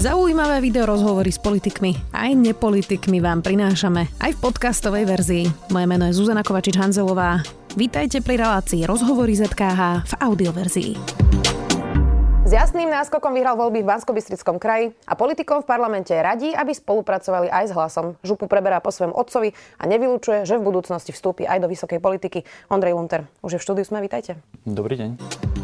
Zaujímavé video rozhovory s politikmi aj nepolitikmi vám prinášame aj v podcastovej verzii. Moje meno je Zuzana Kovačič-Hanzelová. Vítajte pri relácii Rozhovory ZKH v audioverzii. S jasným náskokom vyhral voľby v bansko kraji a politikom v parlamente radí, aby spolupracovali aj s hlasom. Župu preberá po svojom otcovi a nevylučuje, že v budúcnosti vstúpi aj do vysokej politiky. Ondrej Lunter, už je v štúdiu sme, vítajte. Dobrý deň.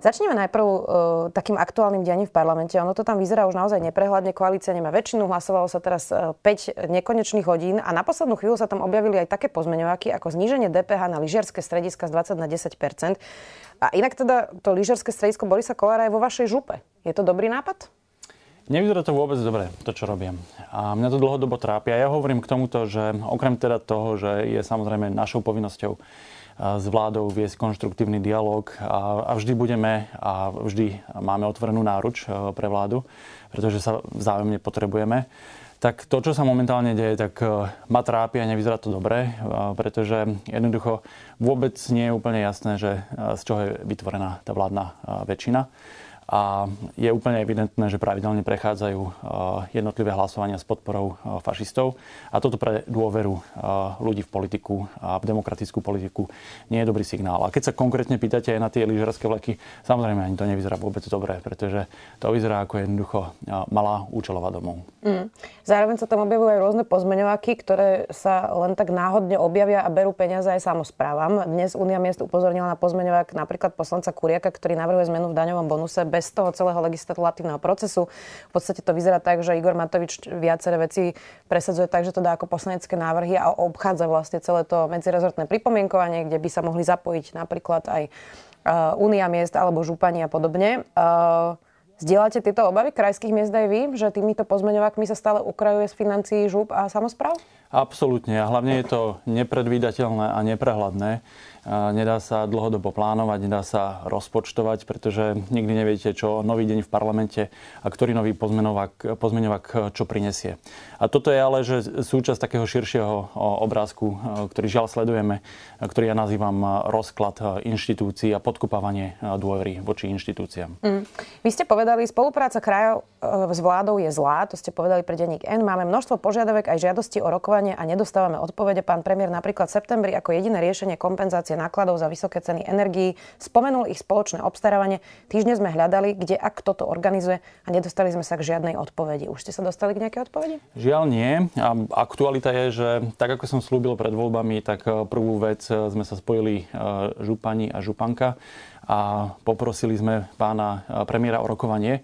Začneme najprv uh, takým aktuálnym dianím v parlamente. Ono to tam vyzerá už naozaj neprehľadne. Koalícia nemá väčšinu, hlasovalo sa teraz uh, e, 5 nekonečných hodín a na poslednú chvíľu sa tam objavili aj také pozmeňováky ako zníženie DPH na lyžiarske strediska z 20 na 10% A inak teda to lyžiarske stredisko Borisa Kolára je vo vašej župe. Je to dobrý nápad? Nevyzerá to vôbec dobre, to, čo robím. A mňa to dlhodobo trápia. Ja hovorím k tomuto, že okrem teda toho, že je samozrejme našou povinnosťou s vládou viesť konštruktívny dialog a, vždy budeme a vždy máme otvorenú náruč e, pre vládu, pretože sa vzájomne potrebujeme. Tak to, čo sa momentálne deje, tak e, ma trápi a nevyzerá to dobre, e, pretože jednoducho vôbec nie je úplne jasné, že z čoho je vytvorená tá vládna väčšina a je úplne evidentné, že pravidelne prechádzajú uh, jednotlivé hlasovania s podporou uh, fašistov a toto pre dôveru uh, ľudí v politiku a v demokratickú politiku nie je dobrý signál. A keď sa konkrétne pýtate aj na tie lyžerské vleky, samozrejme ani to nevyzerá vôbec dobre, pretože to vyzerá ako jednoducho malá účelová domov. Mm. Zároveň sa tam objavujú aj rôzne pozmeňovaky, ktoré sa len tak náhodne objavia a berú peniaze aj samozprávam. Dnes Unia miest upozornila na pozmeňovak napríklad poslanca Kuriaka, ktorý navrhuje zmenu v daňovom bonuse bez toho celého legislatívneho procesu. V podstate to vyzerá tak, že Igor Matovič viaceré veci presadzuje tak, že to dá ako poslanecké návrhy a obchádza vlastne celé to medzirezortné pripomienkovanie, kde by sa mohli zapojiť napríklad aj uh, Únia miest alebo župani a podobne. Uh, Zdieľate tieto obavy krajských miest aj vy, že týmito pozmeňovákmi sa stále ukrajuje z financií žup a samozpráv? Absolútne. A hlavne je to nepredvídateľné a neprehľadné nedá sa dlhodobo plánovať, nedá sa rozpočtovať, pretože nikdy neviete, čo nový deň v parlamente a ktorý nový pozmeňovak, pozmeňovak čo prinesie. A toto je ale že súčasť takého širšieho obrázku, ktorý žiaľ sledujeme, ktorý ja nazývam rozklad inštitúcií a podkupávanie dôvery voči inštitúciám. Mm. Vy ste povedali, spolupráca krajov e, s vládou je zlá, to ste povedali pre denník N. Máme množstvo požiadavek aj žiadosti o rokovanie a nedostávame odpovede. Pán premiér napríklad v septembri ako jediné riešenie kompenzácie kompenzácie nákladov za vysoké ceny energií, spomenul ich spoločné obstarávanie. Týždne sme hľadali, kde a kto to organizuje a nedostali sme sa k žiadnej odpovedi. Už ste sa dostali k nejakej odpovedi? Žiaľ nie. A aktualita je, že tak ako som slúbil pred voľbami, tak e, prvú vec e, sme sa spojili e, župani a županka a poprosili sme pána premiéra o rokovanie.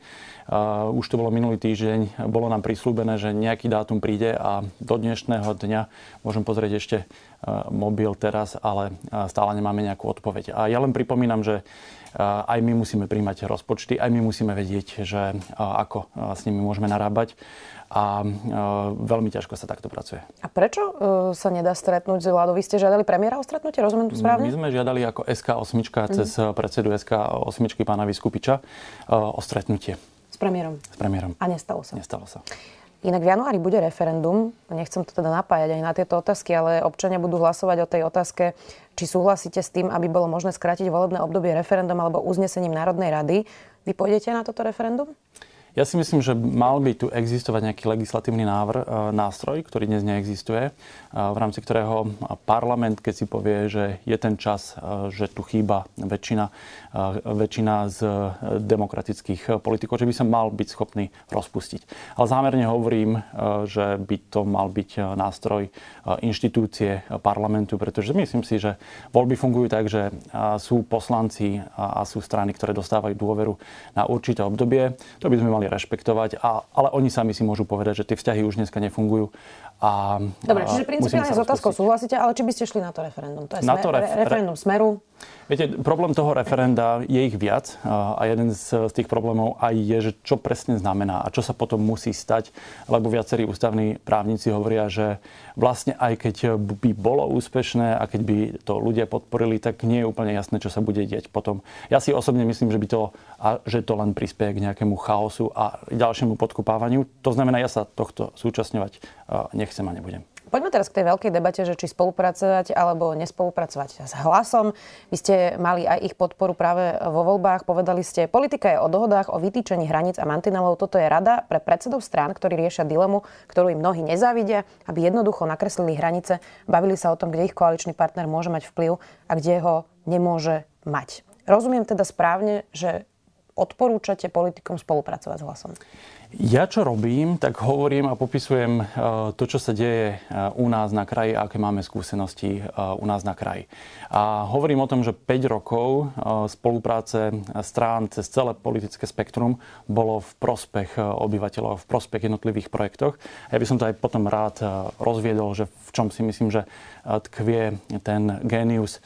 Už to bolo minulý týždeň, bolo nám prislúbené, že nejaký dátum príde a do dnešného dňa môžem pozrieť ešte mobil teraz, ale stále nemáme nejakú odpoveď. A ja len pripomínam, že aj my musíme príjmať rozpočty, aj my musíme vedieť, že ako s nimi môžeme narábať a veľmi ťažko sa takto pracuje. A prečo sa nedá stretnúť s vládou? Vy ste žiadali premiéra o stretnutie, rozumiem to správne? My sme žiadali ako SK8 mm. cez predsedu SK8 pána Vyskupiča o stretnutie. S premiérom. S premiérom. A nestalo sa. Nestalo sa. Inak v januári bude referendum, nechcem to teda napájať aj na tieto otázky, ale občania budú hlasovať o tej otázke, či súhlasíte s tým, aby bolo možné skrátiť volebné obdobie referendum alebo uznesením Národnej rady. Vy pôjdete na toto referendum? Ja si myslím, že mal by tu existovať nejaký legislatívny návr, e, nástroj, ktorý dnes neexistuje, e, v rámci ktorého parlament, keď si povie, že je ten čas, e, že tu chýba väčšina, väčšina z demokratických politikov, že by sa mal byť schopný rozpustiť. Ale zámerne hovorím, že by to mal byť nástroj inštitúcie parlamentu, pretože myslím si, že voľby fungujú tak, že sú poslanci a sú strany, ktoré dostávajú dôveru na určité obdobie. To by sme mali rešpektovať, a, ale oni sami si môžu povedať, že tie vzťahy už dneska nefungujú. A, Dobre, čiže principiálne s otázkou súhlasíte, ale či by ste šli na to referendum? To je na smer, to ref- referendum Smeru? Viete, problém toho referenda je ich viac a jeden z, z tých problémov aj je, že čo presne znamená a čo sa potom musí stať, lebo viacerí ústavní právnici hovoria, že vlastne aj keď by bolo úspešné a keď by to ľudia podporili, tak nie je úplne jasné, čo sa bude diať potom. Ja si osobne myslím, že by to, a že to len prispieje k nejakému chaosu a ďalšiemu podkupávaniu. To znamená, ja sa tohto súčasňovať nechcem a nebudem. Poďme teraz k tej veľkej debate, že či spolupracovať alebo nespolupracovať s hlasom. Vy ste mali aj ich podporu práve vo voľbách. Povedali ste, politika je o dohodách, o vytýčení hraníc a mantinelov. Toto je rada pre predsedov strán, ktorí riešia dilemu, ktorú im mnohí nezávidia, aby jednoducho nakreslili hranice, bavili sa o tom, kde ich koaličný partner môže mať vplyv a kde ho nemôže mať. Rozumiem teda správne, že odporúčate politikom spolupracovať s hlasom? Ja čo robím, tak hovorím a popisujem e, to, čo sa deje e, u nás na kraji, aké máme skúsenosti e, u nás na kraji. A hovorím o tom, že 5 rokov spolupráce strán cez celé politické spektrum bolo v prospech obyvateľov, v prospech jednotlivých projektoch. Ja by som to aj potom rád rozviedol, že v čom si myslím, že tkvie ten genius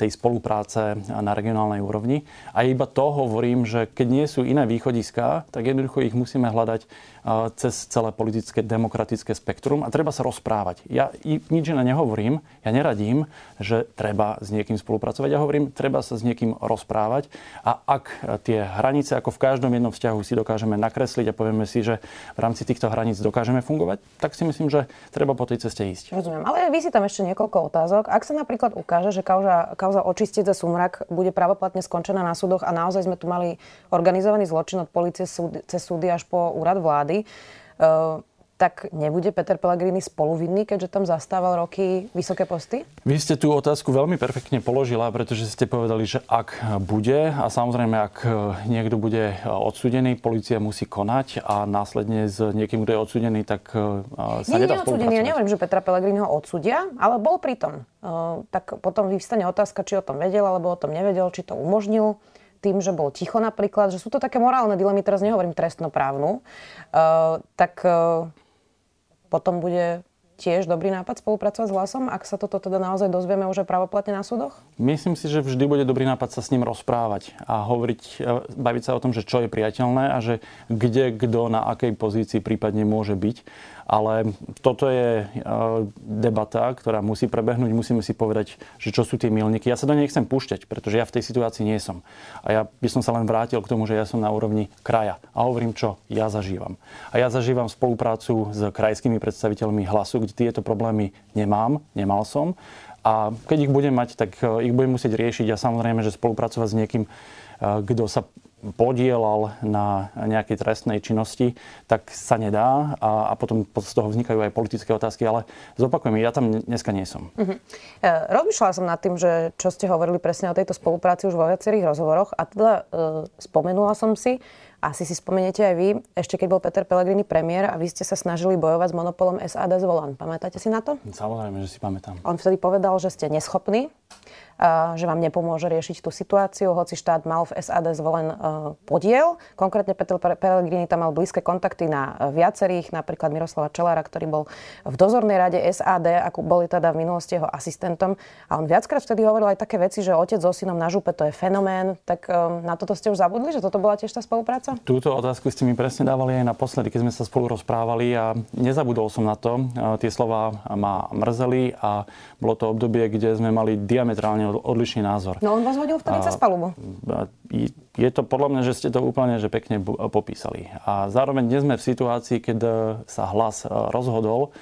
tej spolupráce na regionálnej úrovni. A iba to hovorím, že keď nie sú iné východiska, tak jednoducho ich musíme hľadať cez celé politické demokratické spektrum a treba sa rozprávať. Ja nič iné nehovorím, ja neradím, že treba s niekým spolupracovať. Ja hovorím, treba sa s niekým rozprávať a ak tie hranice, ako v každom jednom vzťahu si dokážeme nakresliť a povieme si, že v rámci týchto hraníc dokážeme fungovať, tak si myslím, že treba po tej ceste ísť. Rozumiem, ale vy si tam ešte niekoľko otázok. Ak sa napríklad ukáže, že kauza, kauza očistiť za sumrak bude pravoplatne skončená na súdoch a naozaj sme tu mali organizovaný zločin od policie súd, cez súdy až po úrad vlády, vlády, eh, tak nebude Peter Pellegrini spoluvinný, keďže tam zastával roky vysoké posty? Vy ste tú otázku veľmi perfektne položila, pretože ste povedali, že ak bude a samozrejme, ak niekto bude odsudený, policia musí konať a následne s niekým, kto je odsudený, tak sa nie, nedá nie odsudený. Ja neviem, že Petra Pellegrini ho odsudia, ale bol pritom. Tak potom vyvstane otázka, či o tom vedel, alebo o tom nevedel, či to umožnil tým, že bol ticho napríklad, že sú to také morálne dilemy, teraz nehovorím trestnoprávnu, uh, tak uh, potom bude tiež dobrý nápad spolupracovať s hlasom, ak sa toto teda naozaj dozvieme už pravoplatne na súdoch? Myslím si, že vždy bude dobrý nápad sa s ním rozprávať a hovoriť, e, baviť sa o tom, že čo je priateľné a že kde kto na akej pozícii prípadne môže byť ale toto je e, debata, ktorá musí prebehnúť. Musíme si povedať, že čo sú tie milníky. Ja sa do nej nechcem púšťať, pretože ja v tej situácii nie som. A ja by som sa len vrátil k tomu, že ja som na úrovni kraja a hovorím, čo ja zažívam. A ja zažívam spoluprácu s krajskými predstaviteľmi hlasu, kde tieto problémy nemám, nemal som. A keď ich budem mať, tak e, ich budem musieť riešiť a samozrejme, že spolupracovať s niekým, e, kto sa podielal na nejakej trestnej činnosti, tak sa nedá a, a potom z toho vznikajú aj politické otázky, ale zopakujem, ja tam dneska nie som. Uh-huh. Rozmýšľala som nad tým, že čo ste hovorili presne o tejto spolupráci už vo viacerých rozhovoroch a teda e, spomenula som si, asi si spomeniete aj vy, ešte keď bol Peter Pellegrini premiér a vy ste sa snažili bojovať s monopolom SAD z Volan. Pamätáte si na to? Samozrejme, že si pamätám. On vtedy povedal, že ste neschopní že vám nepomôže riešiť tú situáciu, hoci štát mal v SAD zvolen e, podiel. Konkrétne Peter Pellegrini tam mal blízke kontakty na e, viacerých, napríklad Miroslava Čelára, ktorý bol v dozornej rade SAD, ako boli teda v minulosti jeho asistentom. A on viackrát vtedy hovoril aj také veci, že otec so synom na župe to je fenomén. Tak e, na toto ste už zabudli, že toto bola tiež tá spolupráca? Túto otázku ste mi presne dávali aj naposledy, keď sme sa spolu rozprávali a nezabudol som na to. Tie slova ma mrzeli a bolo to obdobie, kde sme mali diametrálne odlišný názor. No on vás hodil vtedy cez palubu. Je to podľa mňa, že ste to úplne že pekne popísali. A zároveň dnes sme v situácii, keď sa hlas rozhodol,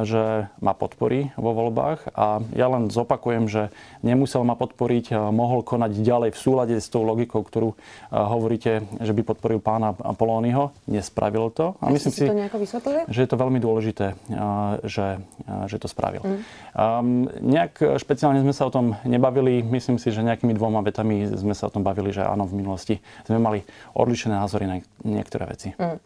že ma podporí vo voľbách a ja len zopakujem, že nemusel ma podporiť, mohol konať ďalej v súlade s tou logikou, ktorú hovoríte, že by podporil pána Polónyho. Nespravil to. A myslím si, to vysvetlili? že je to veľmi dôležité, že, že to spravil. Mm. Um, nejak špeciálne sme sa o tom nebavili. Myslím si, že nejakými dvoma vetami sme sa o tom bavili, že áno, v minulosti sme mali odlišné názory na niektoré veci. Mm.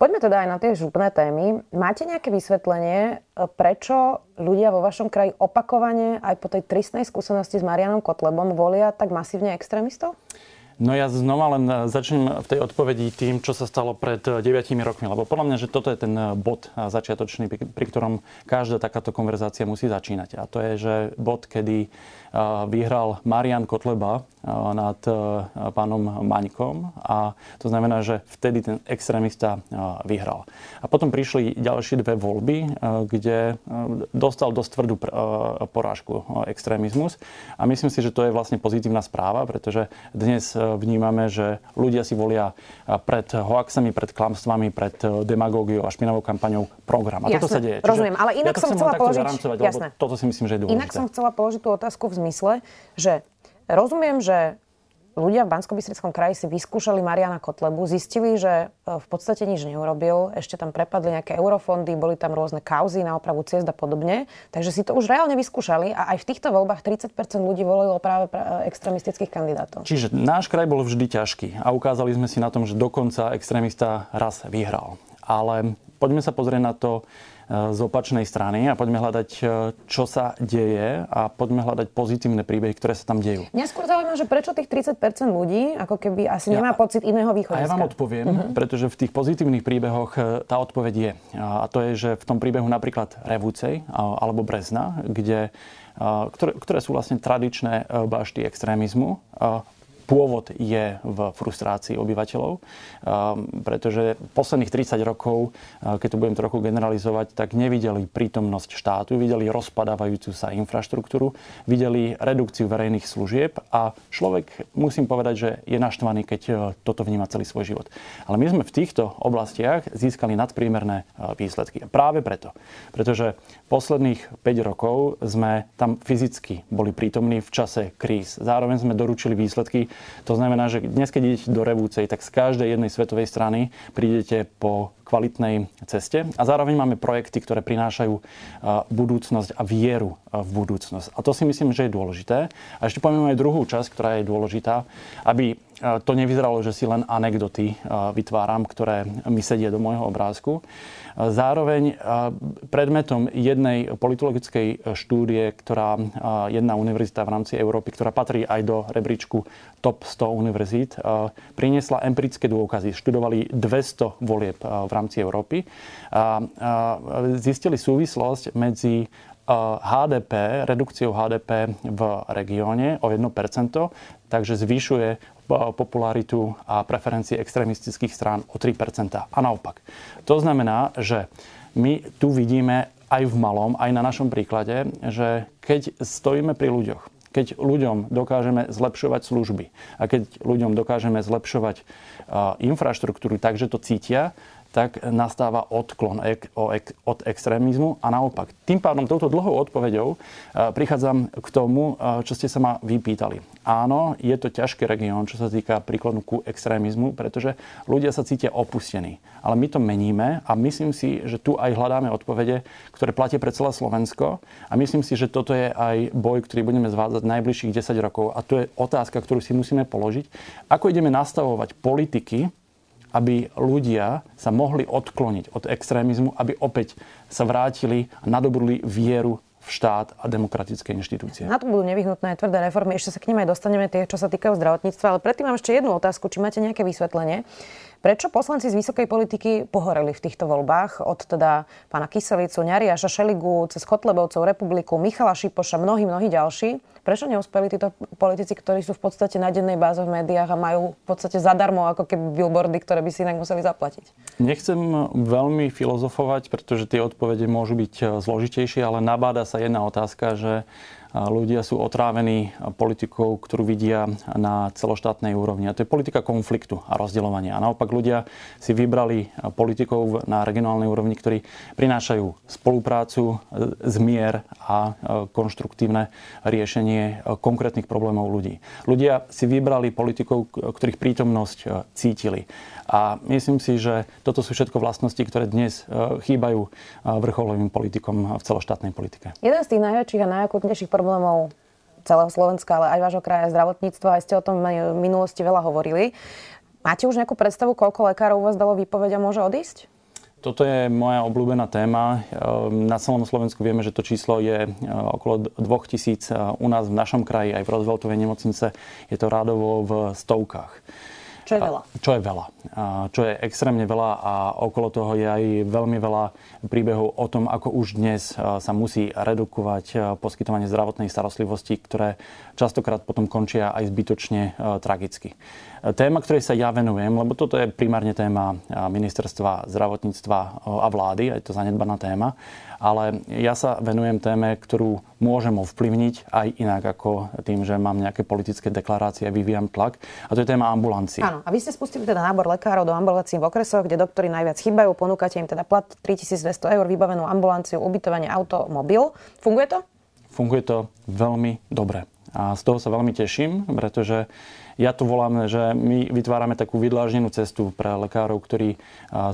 Poďme teda aj na tie župné témy. Máte nejaké vysvetlenie, e, prečo ľudia vo vašom kraji opakovane aj po tej tristnej skúsenosti s Marianom Kotlebom volia tak masívne extrémistov? No ja znova len e, začnem v tej odpovedi tým, čo sa stalo pred 9 e, rokmi, lebo podľa mňa, že toto je ten bod začiatočný, pri ktorom každá takáto konverzácia musí začínať. A to je, že bod, kedy vyhral Marian Kotleba nad pánom Maňkom a to znamená, že vtedy ten extrémista vyhral. A potom prišli ďalšie dve voľby, kde dostal dosť tvrdú porážku extrémizmus a myslím si, že to je vlastne pozitívna správa, pretože dnes vnímame, že ľudia si volia pred hoaxami, pred klamstvami, pred demagógiou a špinavou kampaňou program. A Jasné, toto sa deje. Rozumiem, ale inak ja som chcela položiť... Jasné. Toto si myslím, že je dôležité. Inak som chcela položiť tú otázku v zmysle, že rozumiem, že ľudia v bansko kraji si vyskúšali Mariana Kotlebu, zistili, že e, v podstate nič neurobil, ešte tam prepadli nejaké eurofondy, boli tam rôzne kauzy na opravu ciest a podobne, takže si to už reálne vyskúšali a aj v týchto voľbách 30% ľudí volilo práve extremistických kandidátov. Čiže náš kraj bol vždy ťažký a ukázali sme si na tom, že dokonca extrémista raz vyhral. Ale poďme sa pozrieť na to z opačnej strany a poďme hľadať, e, čo sa deje a poďme hľadať pozitívne príbehy, ktoré sa tam dejú. Mňa skôr zaujíma, že prečo tých 30% ľudí ako keby asi ja, nemá pocit iného východiska. A ja vám odpoviem, uh-huh. pretože v tých pozitívnych príbehoch e, tá odpoveď je. A to je, že v tom príbehu napríklad Revúcej alebo Brezna, kde ktoré, ktoré sú vlastne tradičné e, bašty extrémizmu pôvod je v frustrácii obyvateľov, pretože posledných 30 rokov, keď to budem trochu generalizovať, tak nevideli prítomnosť štátu, videli rozpadávajúcu sa infraštruktúru, videli redukciu verejných služieb a človek, musím povedať, že je naštvaný, keď e, toto vníma celý svoj život. Ale my sme v týchto oblastiach získali nadpriemerné e, výsledky. Práve preto, pretože posledných 5 rokov sme tam fyzicky boli prítomní v čase kríz. Zároveň sme doručili výsledky, to znamená, že dnes, keď idete do Revúcej, tak z každej jednej svetovej strany prídete po kvalitnej ceste a zároveň máme projekty, ktoré prinášajú budúcnosť a vieru v budúcnosť. A to si myslím, že je dôležité. A ešte poviem aj druhú časť, ktorá je dôležitá, aby to nevyzeralo, že si len anekdoty vytváram, ktoré mi sedia do môjho obrázku. Zároveň predmetom jednej politologickej štúdie, ktorá jedna univerzita v rámci Európy, ktorá patrí aj do rebríčku top 100 univerzít, priniesla empirické dôkazy. Študovali 200 volieb v rámci Európy a zistili súvislosť medzi HDP, redukciou HDP v regióne o 1%, takže zvyšuje popularitu a preferencie extrémistických strán o 3% a naopak. To znamená, že my tu vidíme aj v malom, aj na našom príklade, že keď stojíme pri ľuďoch, keď ľuďom dokážeme zlepšovať služby a keď ľuďom dokážeme zlepšovať infraštruktúru tak, že to cítia, tak nastáva odklon od extrémizmu a naopak. Tým pádom touto dlhou odpoveďou e, prichádzam k tomu, e, čo ste sa ma vypýtali. Áno, je to ťažký región, čo sa týka príklonu ku extrémizmu, pretože ľudia sa cítia opustení. Ale my to meníme a myslím si, že tu aj hľadáme odpovede, ktoré platia pre celé Slovensko a myslím si, že toto je aj boj, ktorý budeme zvádzať najbližších 10 rokov a to je otázka, ktorú si musíme položiť. Ako ideme nastavovať politiky, aby ľudia sa mohli odkloniť od extrémizmu, aby opäť sa vrátili a nadobudli vieru v štát a demokratické inštitúcie. Na to budú nevyhnutné tvrdé reformy. Ešte sa k nim aj dostaneme, tie, čo sa týkajú zdravotníctva. Ale predtým mám ešte jednu otázku. Či máte nejaké vysvetlenie? Prečo poslanci z vysokej politiky pohoreli v týchto voľbách od teda pána Kyselicu, Ňariaša, Šeligu, cez Kotlebovcov, Republiku, Michala Šipoša, mnohí, mnohí ďalší? Prečo neúspeli títo politici, ktorí sú v podstate na dennej báze v médiách a majú v podstate zadarmo ako keby billboardy, ktoré by si inak museli zaplatiť? Nechcem veľmi filozofovať, pretože tie odpovede môžu byť zložitejšie, ale nabáda sa jedna otázka, že ľudia sú otrávení politikou, ktorú vidia na celoštátnej úrovni. A to je politika konfliktu a rozdeľovania. A naopak ľudia si vybrali politikov na regionálnej úrovni, ktorí prinášajú spoluprácu, zmier a konštruktívne riešenie konkrétnych problémov ľudí. Ľudia si vybrali politikov, ktorých prítomnosť cítili. A myslím si, že toto sú všetko vlastnosti, ktoré dnes e, chýbajú vrcholovým politikom v celoštátnej politike. Jeden z tých najväčších a najakutnejších problémov celého Slovenska, ale aj vášho kraja zdravotníctva, aj ste o tom v minulosti veľa hovorili. Máte už nejakú predstavu, koľko lekárov u vás dalo výpoveď a môže odísť? Toto je moja obľúbená téma. E, na celom Slovensku vieme, že to číslo je okolo 2000. U nás v našom kraji, aj v rozveltovej nemocnice, je to rádovo v stovkách. Čo je veľa? Čo je veľa. Čo je extrémne veľa a okolo toho je aj veľmi veľa príbehov o tom, ako už dnes sa musí redukovať poskytovanie zdravotnej starostlivosti, ktoré častokrát potom končia aj zbytočne tragicky. Téma, ktorej sa ja venujem, lebo toto je primárne téma ministerstva zdravotníctva a vlády, je to zanedbaná téma, ale ja sa venujem téme, ktorú môžem ovplyvniť aj inak ako tým, že mám nejaké politické deklarácie a vyvíjam tlak. A to je téma ambulancií. Áno, a vy ste spustili teda nábor lekárov do ambulancií v okresoch, kde doktory najviac chýbajú. Ponúkate im teda plat 3200 eur, vybavenú ambulanciu, ubytovanie, auto, mobil. Funguje to? Funguje to veľmi dobre. A z toho sa veľmi teším, pretože ja tu volám, že my vytvárame takú vydláždenú cestu pre lekárov, ktorí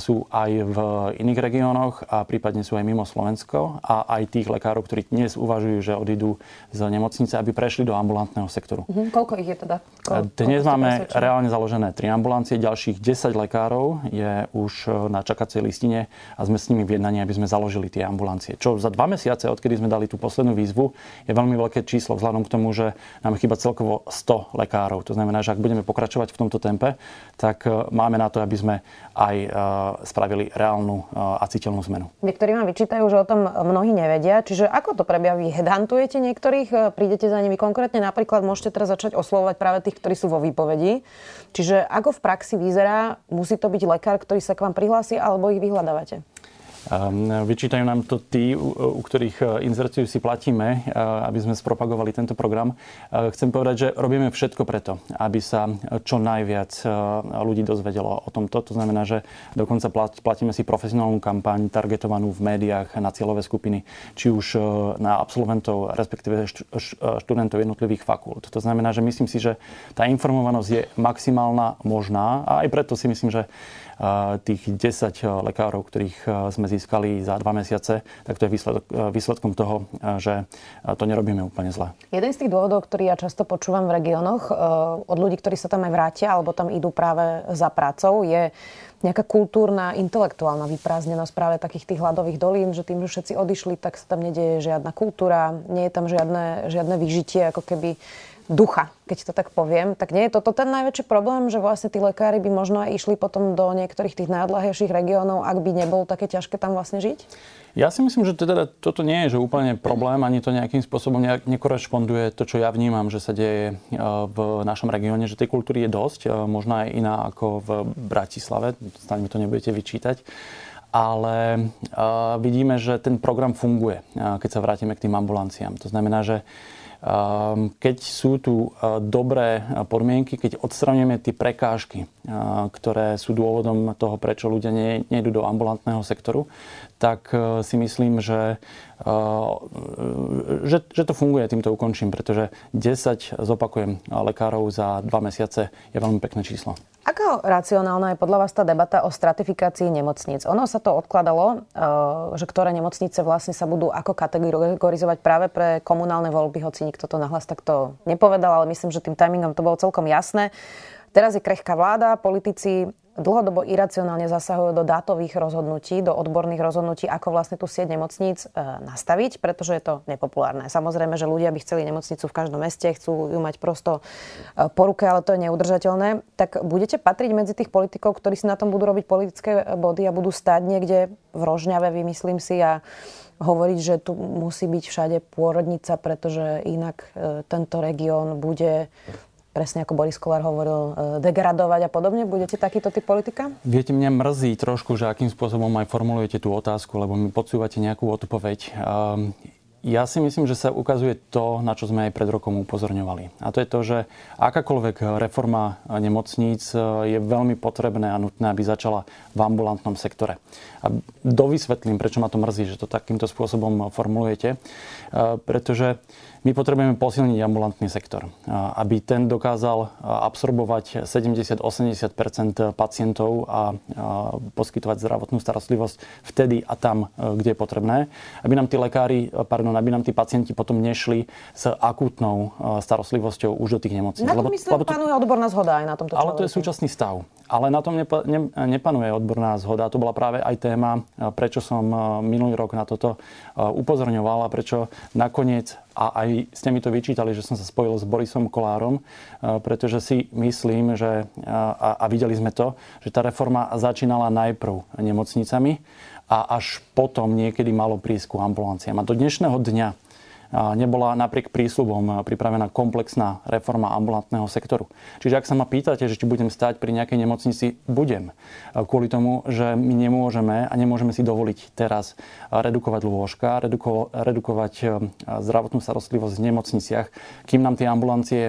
sú aj v iných regiónoch a prípadne sú aj mimo Slovensko a aj tých lekárov, ktorí dnes uvažujú, že odídu z nemocnice, aby prešli do ambulantného sektoru. Mhm. Koľko ich je teda? Koľko, dnes máme reálne založené tri ambulancie, ďalších 10 lekárov je už e, na čakacej listine a sme s nimi v jednaní, aby sme založili tie ambulancie. Čo za dva mesiace, odkedy sme dali tú poslednú výzvu, je veľmi veľké číslo vzhľadom k tomu, že nám chýba celkovo 100 lekárov. To znamená, znamená, že ak budeme pokračovať v tomto tempe, tak e, máme na to, aby sme aj e, spravili reálnu e, a citeľnú zmenu. Niektorí vám vyčítajú, že o tom mnohí nevedia. Čiže ako to prebieha? Vy hedantujete niektorých, prídete za nimi konkrétne, napríklad môžete teraz začať oslovovať práve tých, ktorí sú vo výpovedi. Čiže ako v praxi vyzerá, musí to byť lekár, ktorý sa k vám prihlási, alebo ich vyhľadávate? Ehm, vyčítajú nám to tí, u ktorých e, inzerciu si platíme, e, aby sme spropagovali tento program. E, chcem povedať, že robíme všetko preto, aby sa čo najviac ľudí dozvedelo o tomto. To znamená, že dokonca platíme si profesionálnu kampaň targetovanú v médiách na cieľové skupiny, či už na absolventov, respektíve študentov jednotlivých fakult. To znamená, že myslím si, že tá informovanosť je maximálna možná a aj preto si myslím, že tých 10 eh, lekárov, ktorých eh, sme získali za dva mesiace, tak to je výsledok, eh, výsledkom toho, že to nerobíme úplne zle. Jeden z tých dôvodov, ktorý ja často počúvam v regiónoch od ľudí, ktorí sa tam aj vrátia alebo tam idú práve za prácou, je nejaká kultúrna, intelektuálna vyprázdnenosť práve takých tých hladových dolín, že tým, že všetci odišli, tak sa tam nedieje žiadna kultúra, nie je tam žiadne, žiadne vyžitie, ako keby ducha, keď to tak poviem. Tak nie je toto ten najväčší problém, že vlastne tí lekári by možno aj išli potom do niektorých tých najodlahejších regiónov, ak by nebolo také ťažké tam vlastne žiť? Ja si myslím, že teda toto nie je že úplne problém, ani to nejakým spôsobom nekorešponduje to, čo ja vnímam, že sa deje e, v našom regióne, že tej kultúry je dosť, e, možno aj iná ako v Bratislave, snáď mi to nebudete vyčítať ale uh, vidíme, že ten program funguje, keď sa vrátime k tým ambulanciám. To znamená, že keď sú tu e, dobré podmienky, keď odstraňujeme tie prekážky, e, ktoré sú dôvodom toho, prečo ľudia nejdu do ambulantného sektoru, tak e, si myslím, že, že, že to funguje. Týmto ukončím, pretože 10, zopakujem, lekárov za dva mesiace je veľmi pekné číslo. Ako racionálna je podľa vás tá debata o stratifikácii nemocníc? Ono sa to odkladalo, eh, že ktoré nemocnice vlastne sa budú ako kategorizovať práve pre komunálne voľby, hoci nikto to nahlas takto nepovedal, ale myslím, že tým timingom to bolo celkom jasné. Teraz je krehká vláda, politici dlhodobo iracionálne zasahujú do dátových rozhodnutí, do odborných rozhodnutí, ako vlastne tú sieť nemocníc e, nastaviť, pretože je to nepopulárne. Samozrejme, že ľudia by chceli nemocnicu v každom meste, chcú ju mať prosto e, po ruke, ale to je neudržateľné. Tak budete patriť medzi tých politikov, ktorí si na tom budú robiť politické body a budú stáť niekde v Rožňave, vymyslím si, a hovoriť, že tu musí byť všade pôrodnica, pretože inak e, tento región bude presne ako Boris Kolár hovoril, e, degradovať a podobne? Budete takýto typ politika? Viete, mňa mrzí trošku, že akým spôsobom aj formulujete tú otázku, lebo mi podsúvate nejakú odpoveď. Ehm, ja si myslím, že sa ukazuje to, na čo sme aj pred rokom upozorňovali. A to je to, že akákoľvek reforma nemocníc e, je veľmi potrebné a nutné, aby začala v ambulantnom sektore. A dovysvetlím, prečo ma to mrzí, že to takýmto spôsobom formulujete. E, pretože my potrebujeme posilniť ambulantný sektor, aby ten dokázal absorbovať 70-80% pacientov a poskytovať zdravotnú starostlivosť vtedy a tam, e, kde je potrebné. Aby nám tí lekári, e, pardon, aby nám tí pacienti potom nešli s akútnou e, starostlivosťou už do tých nemocníc. Na to myslím, to, panuje odborná zhoda aj na tomto Ale to je súčasný stav. Ale na tom nepa, ne, nepanuje odborná zhoda. To bola práve aj téma, prečo som minulý rok na toto upozorňoval a prečo nakoniec a aj ste mi to vyčítali, že som sa spojil s Borisom Kolárom, pretože si myslím, že, a, a videli sme to, že tá reforma začínala najprv nemocnicami a až potom niekedy malo prísť ku ambulanciám. A do dnešného dňa nebola napriek prísľubom pripravená komplexná reforma ambulantného sektoru. Čiže ak sa ma pýtate, že či budem stať pri nejakej nemocnici, budem. Kvôli tomu, že my nemôžeme a nemôžeme si dovoliť teraz redukovať lôžka, reduko, redukovať e, zdravotnú starostlivosť v nemocniciach, kým nám tie ambulancie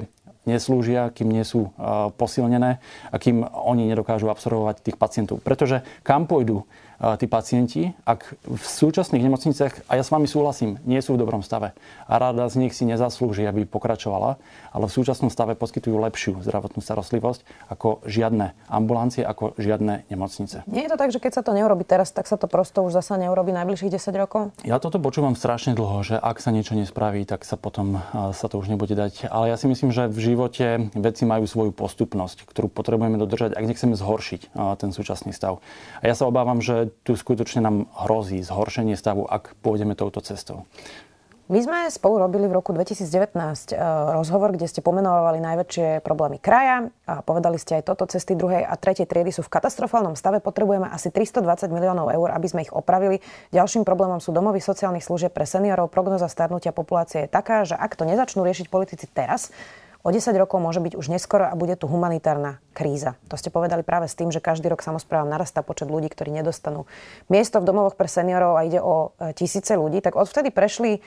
neslúžia, kým nie sú e, posilnené a kým oni nedokážu absorbovať tých pacientov. Pretože kam pôjdu tí pacienti, ak v súčasných nemocniciach, a ja s vami súhlasím, nie sú v dobrom stave a rada z nich si nezaslúži, aby pokračovala, ale v súčasnom stave poskytujú lepšiu zdravotnú starostlivosť ako žiadne ambulancie, ako žiadne nemocnice. Nie je to tak, že keď sa to neurobi teraz, tak sa to prosto už zasa neurobi najbližších 10 rokov? Ja toto počúvam strašne dlho, že ak sa niečo nespraví, tak sa potom sa to už nebude dať. Ale ja si myslím, že v živote veci majú svoju postupnosť, ktorú potrebujeme dodržať, ak nechceme zhoršiť ten súčasný stav. A ja sa obávam, že tu skutočne nám hrozí zhoršenie stavu, ak pôjdeme touto cestou. My sme spolu robili v roku 2019 e, rozhovor, kde ste pomenovali najväčšie problémy kraja a povedali ste aj toto, cesty druhej a tretej triedy sú v katastrofálnom stave, potrebujeme asi 320 miliónov eur, aby sme ich opravili. Ďalším problémom sú domovy sociálnych služieb pre seniorov. Prognoza starnutia populácie je taká, že ak to nezačnú riešiť politici teraz, O 10 rokov môže byť už neskoro a bude tu humanitárna kríza. To ste povedali práve s tým, že každý rok samozprávam narastá počet ľudí, ktorí nedostanú miesto v domovoch pre seniorov a ide o e, tisíce ľudí. Tak odvtedy prešli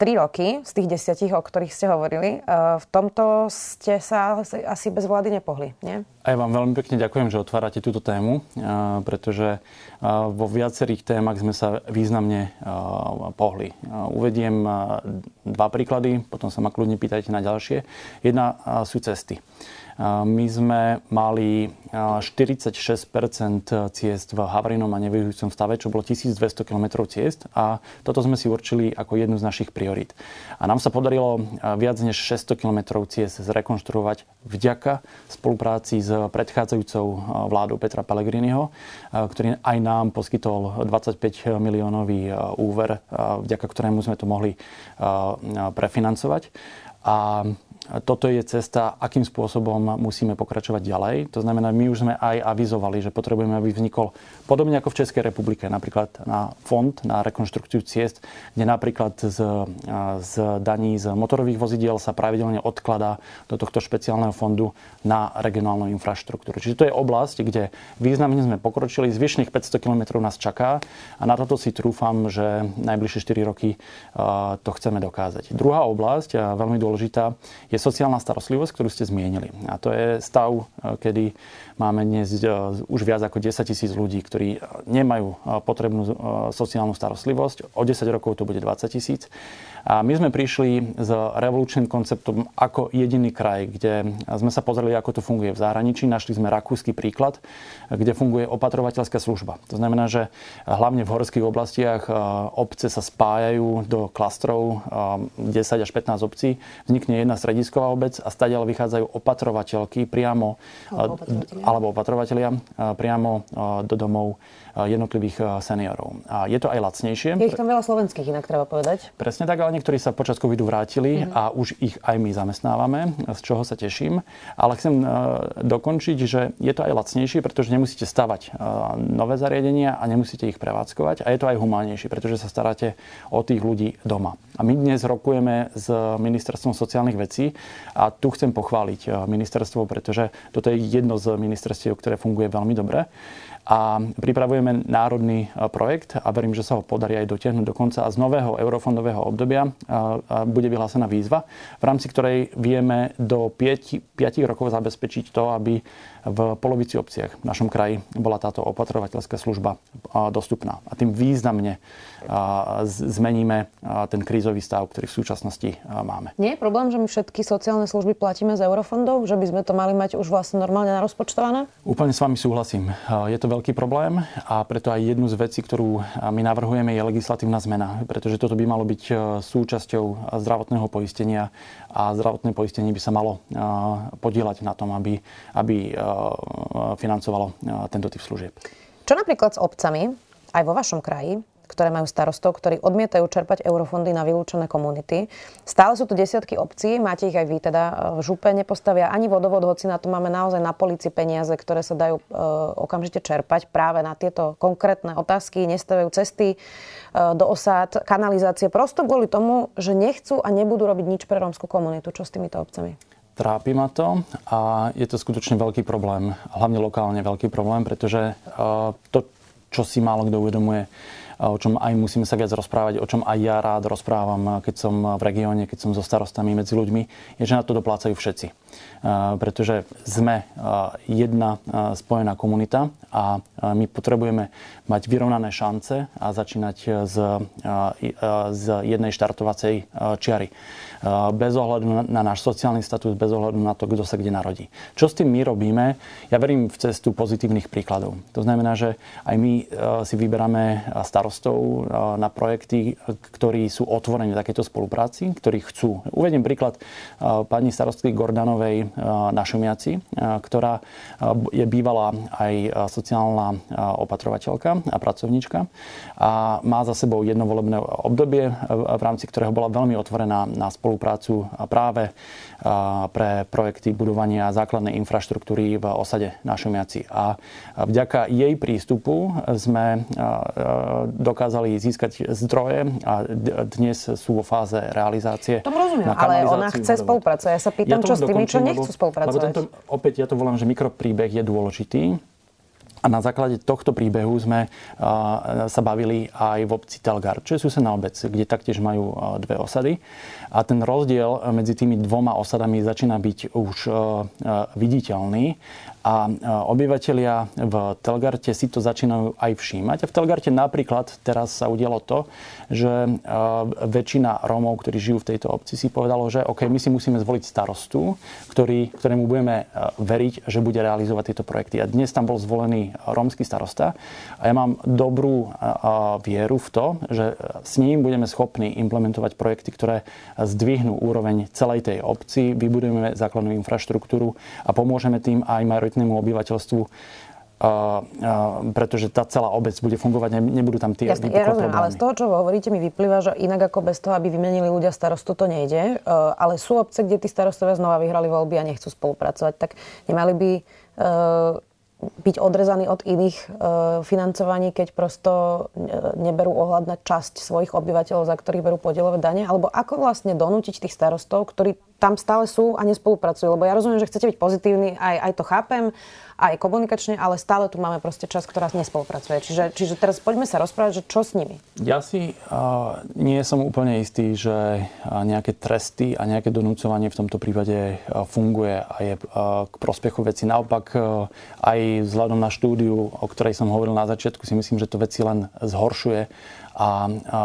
tri roky z tých desiatich, o ktorých ste hovorili. E, v tomto ste sa asi bez vlády nepohli, nie? A ja vám veľmi pekne ďakujem, že otvárate túto tému, e, pretože vo viacerých témach sme sa významne pohli. Uvediem dva príklady, potom sa ma kľudne pýtajte na ďalšie. Jedna sú cesty. My sme mali 46% ciest v havarijnom a nevyhujúcom stave, čo bolo 1200 km ciest a toto sme si určili ako jednu z našich priorít. A nám sa podarilo viac než 600 km ciest zrekonštruovať vďaka spolupráci s predchádzajúcou vládou Petra Pellegriniho, ktorý aj nám poskytol 25 miliónový úver, vďaka ktorému sme to mohli prefinancovať. A toto je cesta, akým spôsobom musíme pokračovať ďalej. To znamená, my už sme aj avizovali, že potrebujeme, aby vznikol podobne ako v Českej republike, napríklad na fond na rekonštrukciu ciest, kde napríklad z, z daní z motorových vozidiel sa pravidelne odkladá do tohto špeciálneho fondu na regionálnu infraštruktúru. Čiže to je oblasť, kde významne sme pokročili, zvyšných 500 km nás čaká a na toto si trúfam, že najbližšie 4 roky to chceme dokázať. Druhá oblasť, veľmi dôležitá, je je sociálna starostlivosť, ktorú ste zmienili. A to je stav, e, kedy máme dnes e, už viac ako 10 tisíc ľudí, ktorí nemajú e, potrebnú sociálnu starostlivosť. O 10 rokov to bude 20 tisíc. A my sme prišli s revolučným konceptom ako jediný kraj, kde sme sa pozreli, ako to funguje v zahraničí. Našli sme rakúsky príklad, kde funguje opatrovateľská služba. To znamená, že hlavne v horských oblastiach obce sa spájajú do klastrov 10 e, až 15 obcí. Vznikne jedna stredisková obec a stadiaľ vychádzajú opatrovateľky priamo alebo opatrovateľia. priamo do domov jednotlivých seniorov. A je to aj lacnejšie. Je ich tam veľa slovenských, inak treba povedať. Presne tak, ale niektorí sa počas covidu vrátili mm-hmm. a už ich aj my zamestnávame, z čoho sa teším. Ale chcem dokončiť, že je to aj lacnejšie, pretože nemusíte stavať nové zariadenia a nemusíte ich prevádzkovať. A je to aj humánnejšie, pretože sa staráte o tých ľudí doma. A my dnes rokujeme s Ministerstvom sociálnych vecí a tu chcem pochváliť ministerstvo, pretože toto je jedno z ministerstiev, ktoré funguje veľmi dobre a pripravujeme národný e, projekt a verím, že sa ho podarí aj dotiahnuť do konca a z nového eurofondového obdobia e, e, bude vyhlásená výzva, v rámci ktorej vieme do 5, 5 rokov zabezpečiť to, aby v polovici obciach v našom kraji bola táto opatrovateľská služba dostupná. A tým významne zmeníme ten krízový stav, ktorý v súčasnosti máme. Nie je problém, že my všetky sociálne služby platíme z eurofondov? Že by sme to mali mať už vlastne normálne narozpočtované? Úplne s vami súhlasím. Je to veľký problém a preto aj jednu z vecí, ktorú my navrhujeme, je legislatívna zmena. Pretože toto by malo byť súčasťou zdravotného poistenia a zdravotné poistenie by sa malo podielať na tom, aby, aby financovalo tento typ služieb. Čo napríklad s obcami, aj vo vašom kraji, ktoré majú starostov, ktorí odmietajú čerpať eurofondy na vylúčené komunity. Stále sú tu desiatky obcí, máte ich aj vy, teda v župe nepostavia ani vodovod, hoci na to máme naozaj na polici peniaze, ktoré sa dajú e, okamžite čerpať práve na tieto konkrétne otázky, nestavajú cesty e, do osád, kanalizácie, prosto kvôli tomu, že nechcú a nebudú robiť nič pre rómsku komunitu. Čo s týmito obcami? Trápi ma to a je to skutočne veľký problém, hlavne lokálne veľký problém, pretože to, čo si málo kto uvedomuje, o čom aj musíme sa viac rozprávať, o čom aj ja rád rozprávam, keď som v regióne, keď som so starostami medzi ľuďmi, je, že na to doplácajú všetci. Pretože sme jedna spojená komunita a my potrebujeme mať vyrovnané šance a začínať z, z jednej štartovacej čiary bez ohľadu na náš sociálny status, bez ohľadu na to, kto sa kde narodí. Čo s tým my robíme? Ja verím v cestu pozitívnych príkladov. To znamená, že aj my e, si vyberáme starostov e, na projekty, ktorí sú otvorení takéto spolupráci, ktorí chcú. Uvediem príklad e, pani starostky Gordanovej na Šumiaci, ktorá je bývalá aj sociálna opatrovateľka a pracovníčka a má za sebou jedno volebné obdobie, v rámci ktorého bola veľmi otvorená na spoluprácu práve pre projekty budovania základnej infraštruktúry v osade na Šumiaci. A vďaka jej prístupu sme dokázali získať zdroje a dnes sú vo fáze realizácie. To rozumiem, ale ona chce spolupracovať. Ja sa pýtam, ja čo s tými, čo nechcú spolupracovať. Lebo tento, opäť ja to volám, že mikropríbeh je dôležitý a na základe tohto príbehu sme sa bavili aj v obci Telgar, čo je susedná obec, kde taktiež majú dve osady. A ten rozdiel medzi tými dvoma osadami začína byť už viditeľný a obyvateľia v Telgarte si to začínajú aj všímať. A v Telgarte napríklad teraz sa udialo to, že väčšina Rómov, ktorí žijú v tejto obci, si povedalo, že OK, my si musíme zvoliť starostu, ktorý, ktorému budeme veriť, že bude realizovať tieto projekty. A dnes tam bol zvolený rómsky starosta a ja mám dobrú vieru v to, že s ním budeme schopní implementovať projekty, ktoré zdvihnú úroveň celej tej obci, vybudujeme základnú infraštruktúru a pomôžeme tým aj majoritným miestnemu obyvateľstvu Uh, uh, pretože tá celá obec bude fungovať, ne, nebudú tam tie Jasne, ja rozumiem, ale z toho, čo hovoríte, mi vyplýva, že inak ako bez toho, aby vymenili ľudia starostu, to nejde. Uh, ale sú obce, kde tí starostovia znova vyhrali voľby a nechcú spolupracovať. Tak nemali by byť odrezaní od iných e, financovaní, keď prosto e, neberú ohľad na časť svojich obyvateľov, za ktorých berú podielové dane? Alebo ako vlastne donútiť tých starostov, ktorí tam stále sú a nespolupracujú? Lebo ja rozumiem, že chcete byť pozitívni, aj, aj to chápem, aj komunikačne, ale stále tu máme proste čas, ktorá nespolupracuje. Čiže, čiže teraz poďme sa rozprávať, že čo s nimi? Ja si uh, nie som úplne istý, že nejaké tresty a nejaké donúcovanie v tomto prípade funguje a je uh, k prospechu veci. Naopak uh, aj vzhľadom na štúdiu, o ktorej som hovoril na začiatku, si myslím, že to veci len zhoršuje a, a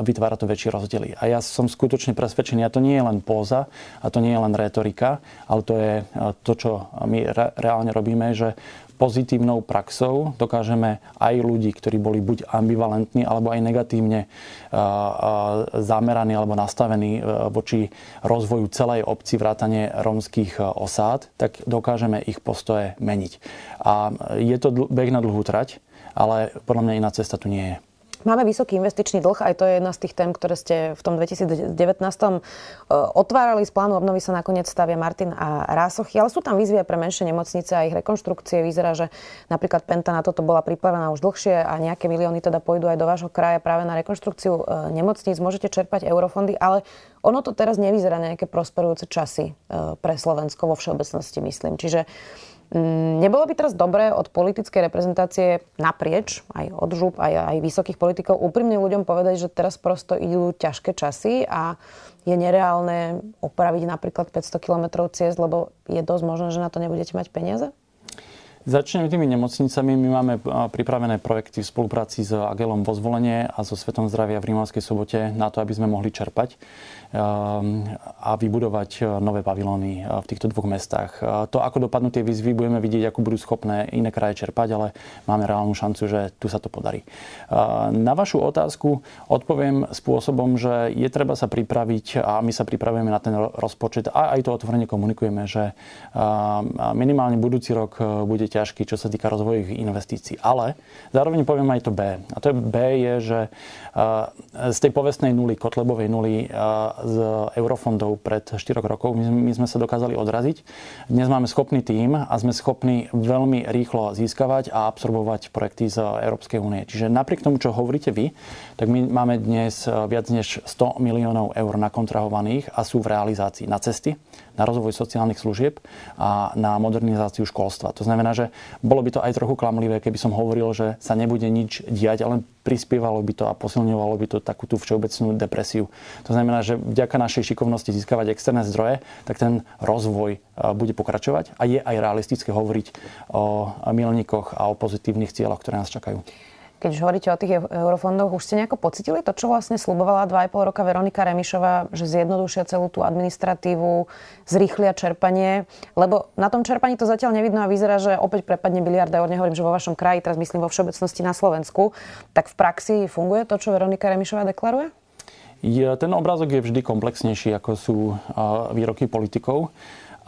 vytvára to väčšie rozdiely. A ja som skutočne presvedčený, a to nie je len póza, a to nie je len retorika, ale to je to, čo my re- reálne robíme, že pozitívnou praxou dokážeme aj ľudí, ktorí boli buď ambivalentní alebo aj negatívne zameraní alebo nastavení e, voči rozvoju celej obci vrátane rómskych e, osád, tak dokážeme ich postoje meniť. A je to beh na dlhú trať, ale podľa mňa iná cesta tu nie je. Máme vysoký investičný dlh, aj to je jedna z tých tém, ktoré ste v tom 2019 e, otvárali. Z plánu obnovy sa nakoniec stavia Martin a Rásochy, ale sú tam výzvy pre menšie nemocnice a ich rekonštrukcie. Vyzerá, že napríklad Penta na toto bola pripravená už dlhšie a nejaké milióny teda pôjdu aj do vášho kraja práve na rekonštrukciu e, nemocníc. Môžete čerpať eurofondy, ale ono to teraz nevyzerá nejaké prosperujúce časy e, pre Slovensko vo všeobecnosti, myslím. Čiže nebolo by teraz dobré od politickej reprezentácie naprieč, aj od žup, aj, aj vysokých politikov, úprimne ľuďom povedať, že teraz prosto idú ťažké časy a je nereálne opraviť napríklad 500 km ciest, lebo je dosť možné, že na to nebudete mať peniaze? Začneme tými nemocnicami. My máme pripravené projekty v spolupráci s Agelom vo zvolenie a so Svetom zdravia v Rímavskej sobote na to, aby sme mohli čerpať a vybudovať nové pavilóny v týchto dvoch mestách. To, ako dopadnú tie výzvy, budeme vidieť, ako budú schopné iné kraje čerpať, ale máme reálnu šancu, že tu sa to podarí. Na vašu otázku odpoviem spôsobom, že je treba sa pripraviť a my sa pripravujeme na ten rozpočet a aj to otvorene komunikujeme, že minimálne budúci rok bude ťažký, čo sa týka rozvojových investícií. Ale zároveň poviem aj to B. A to B je, že z tej povestnej nuly, Kotlebovej nuly z eurofondov pred 4 rokov my sme sa dokázali odraziť. Dnes máme schopný tím a sme schopní veľmi rýchlo získavať a absorbovať projekty z Európskej únie. Čiže napriek tomu, čo hovoríte vy, tak my máme dnes viac než 100 miliónov eur nakontrahovaných a sú v realizácii na cesty, na rozvoj sociálnych služieb a na modernizáciu školstva. To znamená, že bolo by to aj trochu klamlivé, keby som hovoril, že sa nebude nič diať, ale prispievalo by to a posilňovalo by to takú tú všeobecnú depresiu. To znamená, že vďaka našej šikovnosti získavať externé zdroje, tak ten rozvoj bude pokračovať a je aj realistické hovoriť o milníkoch a o pozitívnych cieľoch, ktoré nás čakajú. Keď už hovoríte o tých eurofondoch, už ste nejako pocitili to, čo vlastne slubovala 2,5 roka Veronika Remišová, že zjednodušia celú tú administratívu, zrýchlia čerpanie? Lebo na tom čerpaní to zatiaľ nevidno a vyzerá, že opäť prepadne biliarda, nehovorím, že vo vašom kraji, teraz myslím vo všeobecnosti na Slovensku. Tak v praxi funguje to, čo Veronika Remišová deklaruje? Je, ten obrázok je vždy komplexnejší, ako sú výroky politikov.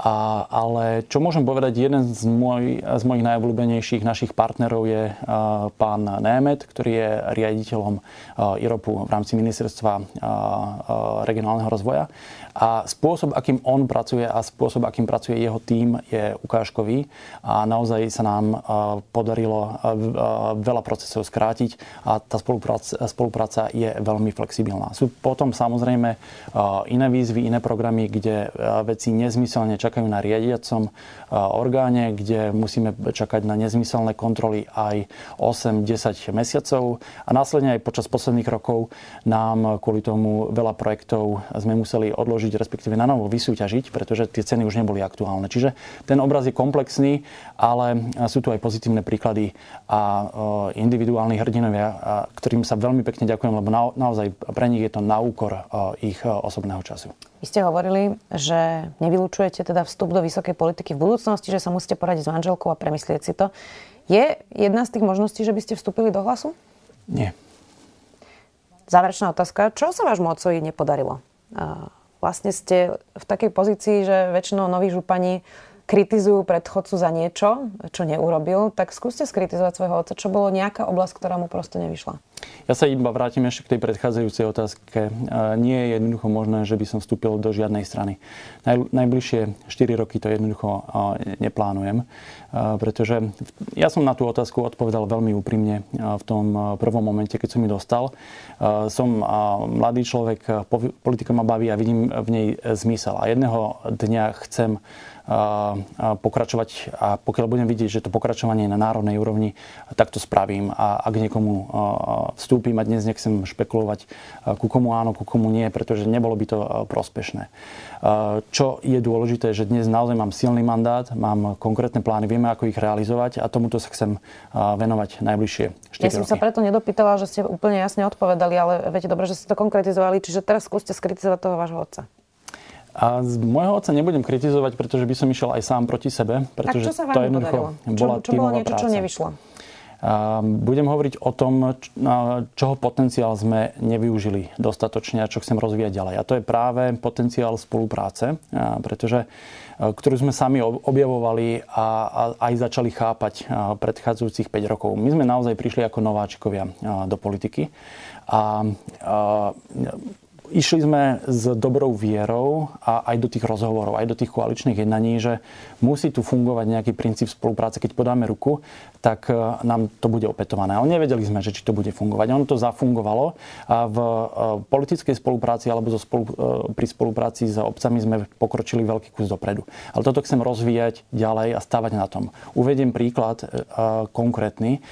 A, ale čo môžem povedať, jeden z, môj, z mojich najobľúbenejších našich partnerov je uh, pán Német, ktorý je riaditeľom IROPu v rámci ministerstva uh, regionálneho rozvoja. A spôsob, akým on pracuje a spôsob, akým pracuje jeho tím, je ukážkový. A naozaj sa nám podarilo veľa procesov skrátiť a tá spolupráca, spolupráca je veľmi flexibilná. Sú potom samozrejme iné výzvy, iné programy, kde veci nezmyselne čakajú na riadiacom orgáne, kde musíme čakať na nezmyselné kontroly aj 8-10 mesiacov a následne aj počas posledných rokov nám kvôli tomu veľa projektov sme museli odložiť, respektíve na novo vysúťažiť, pretože tie ceny už neboli aktuálne. Čiže ten obraz je komplexný, ale sú tu aj pozitívne príklady a individuálni hrdinovia, ktorým sa veľmi pekne ďakujem, lebo naozaj pre nich je to na úkor ich osobného času. Vy ste hovorili, že nevylučujete teda vstup do vysokej politiky v budúcnosti, že sa musíte poradiť s manželkou a premyslieť si to. Je jedna z tých možností, že by ste vstúpili do hlasu? Nie. Záverečná otázka. Čo sa vášmu otcovi nepodarilo? Vlastne ste v takej pozícii, že väčšinou noví župani kritizujú predchodcu za niečo, čo neurobil, tak skúste skritizovať svojho otca, čo bolo nejaká oblasť, ktorá mu proste nevyšla. Ja sa iba vrátim ešte k tej predchádzajúcej otázke. Nie je jednoducho možné, že by som vstúpil do žiadnej strany. najbližšie 4 roky to jednoducho neplánujem, pretože ja som na tú otázku odpovedal veľmi úprimne v tom prvom momente, keď som mi dostal. Som mladý človek, politika ma baví a vidím v nej zmysel. A jedného dňa chcem pokračovať a pokiaľ budem vidieť, že to pokračovanie je na národnej úrovni, tak to spravím a ak niekomu vstúpim a dnes nechcem špekulovať ku komu áno, ku komu nie, pretože nebolo by to prospešné. Čo je dôležité, že dnes naozaj mám silný mandát, mám konkrétne plány, vieme ako ich realizovať a tomuto sa chcem venovať najbližšie 4 Ja som roky. sa preto nedopýtala, že ste úplne jasne odpovedali, ale viete dobre, že ste to konkretizovali, čiže teraz skúste skritizovať toho vášho otca. A z môjho otca nebudem kritizovať, pretože by som išiel aj sám proti sebe. Pretože tak čo sa vám to jednoducho bola čo, čo bolo niečo, práca. čo nevyšlo? A budem hovoriť o tom, čoho potenciál sme nevyužili dostatočne a čo chcem rozvíjať ďalej. A to je práve potenciál spolupráce, pretože ktorú sme sami objavovali a, aj začali chápať predchádzajúcich 5 rokov. My sme naozaj prišli ako nováčikovia do politiky a, a Išli sme s dobrou vierou a aj do tých rozhovorov, aj do tých koaličných jednaní, že musí tu fungovať nejaký princíp spolupráce. Keď podáme ruku, tak e, nám to bude opätované. Ale nevedeli sme, že či to bude fungovať. Ono to zafungovalo a v e, politickej spolupráci alebo zo spolu, e, pri spolupráci s obcami sme pokročili veľký kus dopredu. Ale toto chcem rozvíjať ďalej a stavať na tom. Uvediem príklad konkrétny.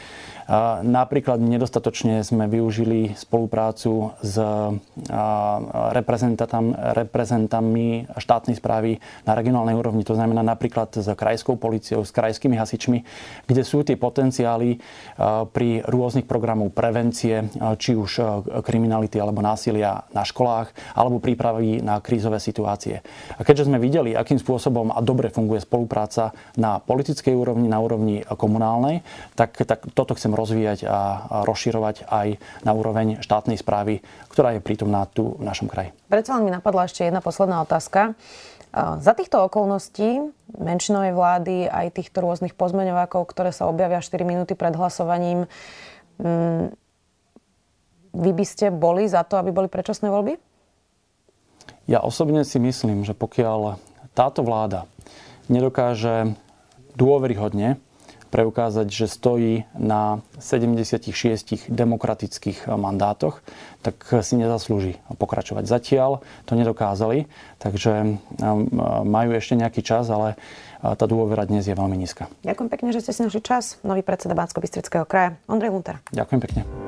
Napríklad nedostatočne sme využili spoluprácu s reprezentantami štátnej správy na regionálnej úrovni. To znamená napríklad s krajskou policiou, s krajskými hasičmi, kde sú tie potenciály pri rôznych programov prevencie, či už kriminality alebo násilia na školách, alebo prípravy na krízové situácie. A keďže sme videli, akým spôsobom a dobre funguje spolupráca na politickej úrovni, na úrovni komunálnej, tak, tak toto chcem rozvíjať a rozširovať aj na úroveň štátnej správy, ktorá je prítomná tu v našom kraji. Predsa mi napadla ešte jedna posledná otázka. Za týchto okolností menšinovej vlády aj týchto rôznych pozmeňovákov, ktoré sa objavia 4 minúty pred hlasovaním, mm, vy by ste boli za to, aby boli predčasné voľby? Ja osobne si myslím, že pokiaľ táto vláda nedokáže dôveryhodne preukázať, že stojí na 76 demokratických mandátoch, tak si nezaslúži pokračovať. Zatiaľ to nedokázali, takže majú ešte nejaký čas, ale uh, tá dôvera dnes je veľmi nízka. Ďakujem pekne, že ste si našli čas. Nový predseda bansko kraja, Ondrej Lunter. Ďakujem pekne.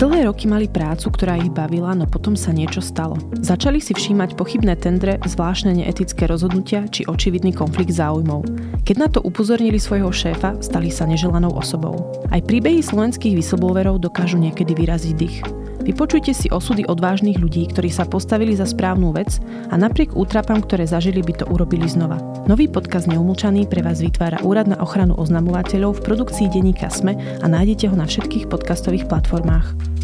Dlhé roky mali prácu, ktorá ich bavila, no potom sa niečo stalo. Začali si všímať pochybné tendre, zvláštne neetické rozhodnutia či očividný konflikt záujmov. Keď na to upozornili svojho šéfa, stali sa neželanou osobou. Aj príbehy slovenských whistleblowerov dokážu niekedy vyraziť dých. Vypočujte si osudy odvážnych ľudí, ktorí sa postavili za správnu vec a napriek útrapám, ktoré zažili, by to urobili znova. Nový podcast Neumlčaný pre vás vytvára Úrad na ochranu oznamovateľov v produkcii denníka SME a nájdete ho na všetkých podcastových platformách.